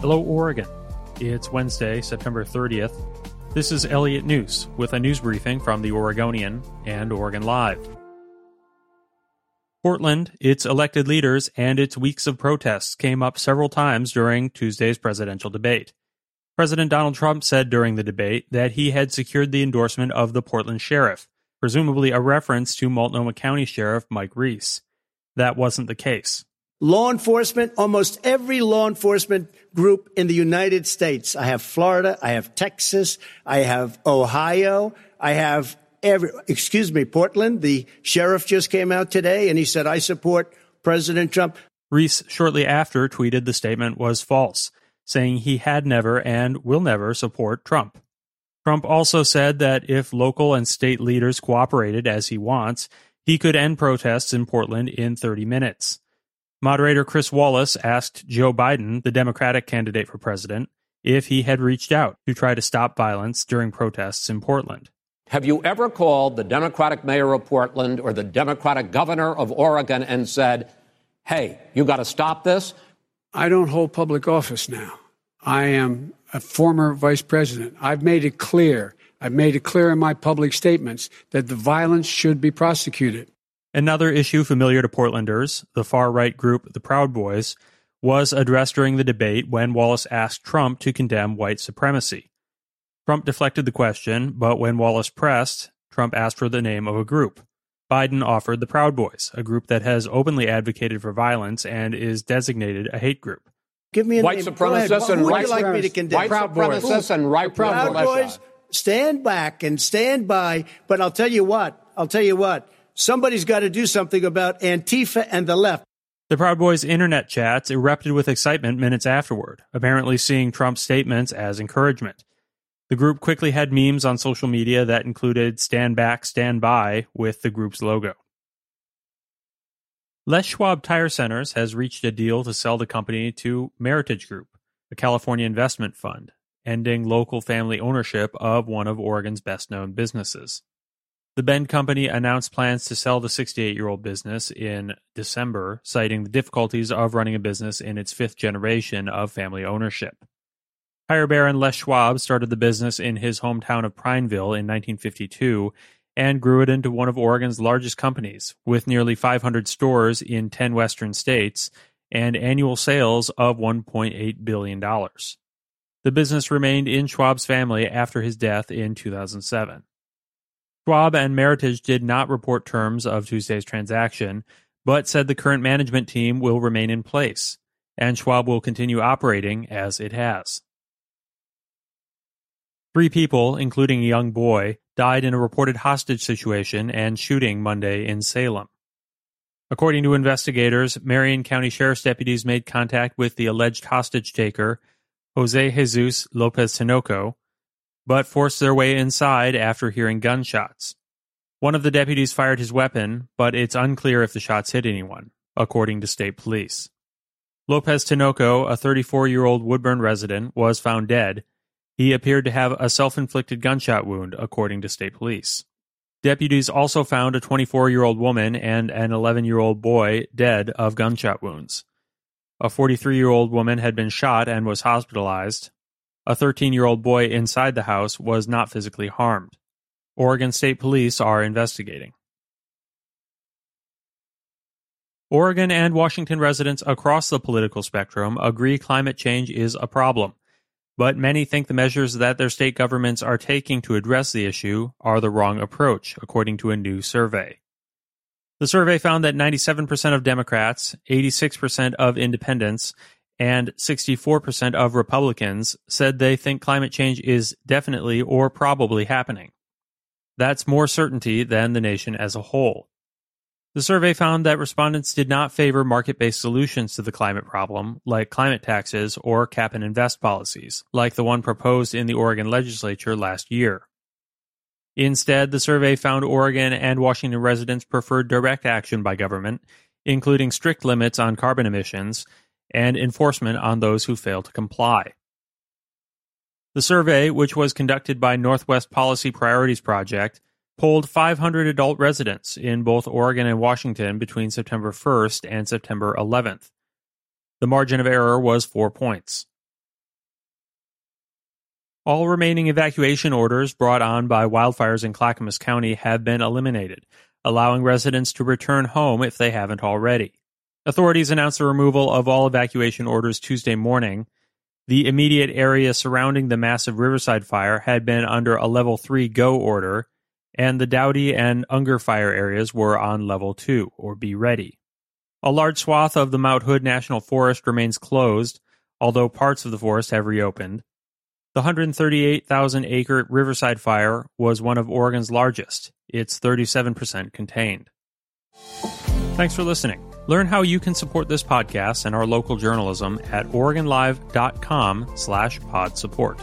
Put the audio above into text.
Hello, Oregon. It's Wednesday, September 30th. This is Elliot Njus with a news briefing from the Oregonian and Oregon Live. Portland, its elected leaders, and its weeks of protests came up several times during Tuesday's presidential debate. President Donald Trump said during the debate that he had secured the endorsement of the Portland sheriff, presumably a reference to Multnomah County Sheriff Mike Reese. That wasn't the case law enforcement, almost every law enforcement group in the United States. I have Florida, I have Texas, I have Ohio, I have every, excuse me, Portland. The sheriff just came out today and he said, I support President Trump. Reese shortly after tweeted the statement was false, saying he had never and will never support Trump. Trump also said that if local and state leaders cooperated as he wants, he could end protests in Portland in 30 minutes. Moderator Chris Wallace asked Joe Biden, the Democratic candidate for president, if he had reached out to try to stop violence during protests in Portland. Have you ever called the Democratic mayor of Portland or the Democratic governor of Oregon and said, hey, you got to stop this? I don't hold public office now. I am a former vice president. I've made it clear, I've made it clear in my public statements that the violence should be prosecuted. Another issue familiar to Portlanders, the far right group the Proud Boys, was addressed during the debate when Wallace asked Trump to condemn white supremacy. Trump deflected the question, but when Wallace pressed, Trump asked for the name of a group. Biden offered the Proud Boys, a group that has openly advocated for violence and is designated a hate group. Give me a white name. supremacists and right like me to condemn? White Proud supremacists boys. and right Proud Boys. Stand back and stand by. But I'll tell you what. I'll tell you what somebody's got to do something about Antifa and the left. The Proud Boys internet chats erupted with excitement minutes afterward, apparently seeing Trump's statements as encouragement. The group quickly had memes on social media that included Stand Back, Stand By with the group's logo. Les Schwab Tire Centers has reached a deal to sell the company to Meritage Group, a California investment fund, ending local family ownership of one of Oregon's best known businesses. The Bend Company announced plans to sell the 68-year-old business in December, citing the difficulties of running a business in its fifth generation of family ownership. Tire Baron Les Schwab started the business in his hometown of Prineville in 1952 and grew it into one of Oregon's largest companies, with nearly 500 stores in 10 western states and annual sales of $1.8 billion. The business remained in Schwab's family after his death in 2007. Schwab and Meritage did not report terms of Tuesday's transaction, but said the current management team will remain in place, and Schwab will continue operating as it has. Three people, including a young boy, died in a reported hostage situation and shooting Monday in Salem. According to investigators, Marion County Sheriff's deputies made contact with the alleged hostage taker, Jose Jesus Lopez Tinoco, but forced their way inside after hearing gunshots. One of the deputies fired his weapon, but it's unclear if the shots hit anyone, according to state police. Lopez Tinoco, a 34 year old Woodburn resident, was found dead. He appeared to have a self inflicted gunshot wound, according to state police. Deputies also found a 24 year old woman and an 11 year old boy dead of gunshot wounds. A 43 year old woman had been shot and was hospitalized, a 13-year-old boy inside the house was not physically harmed. Oregon State Police are investigating. Oregon and Washington residents across the political spectrum agree climate change is a problem, but many think the measures that their state governments are taking to address the issue are the wrong approach, according to a new survey. The survey found that 97% of Democrats, 86% of independents, and 64% of Republicans said they think climate change is definitely or probably happening. That's more certainty than the nation as a whole. The survey found that respondents did not favor market based solutions to the climate problem, like climate taxes or cap and invest policies, like the one proposed in the Oregon legislature last year. Instead, the survey found Oregon and Washington residents preferred direct action by government, including strict limits on carbon emissions and enforcement on those who fail to comply. The survey, which was conducted by Northwest Policy Priorities Project, polled 500 adult residents in both Oregon and Washington between September 1st and September 11th. The margin of error was four points. All remaining evacuation orders brought on by wildfires in Clackamas County have been eliminated, allowing residents to return home if they haven't already. Authorities announced the removal of all evacuation orders Tuesday morning. The immediate area surrounding the massive Riverside fire had been under a level 3 go order, and the Dowty and Unger fire areas were on level 2 or be ready. A large swath of the Mount Hood National Forest remains closed, although parts of the forest have reopened. The 138,000 acre Riverside fire was one of Oregon's largest. It's 37% contained. Thanks for listening. Learn how you can support this podcast and our local journalism at OregonLive.com slash pod support.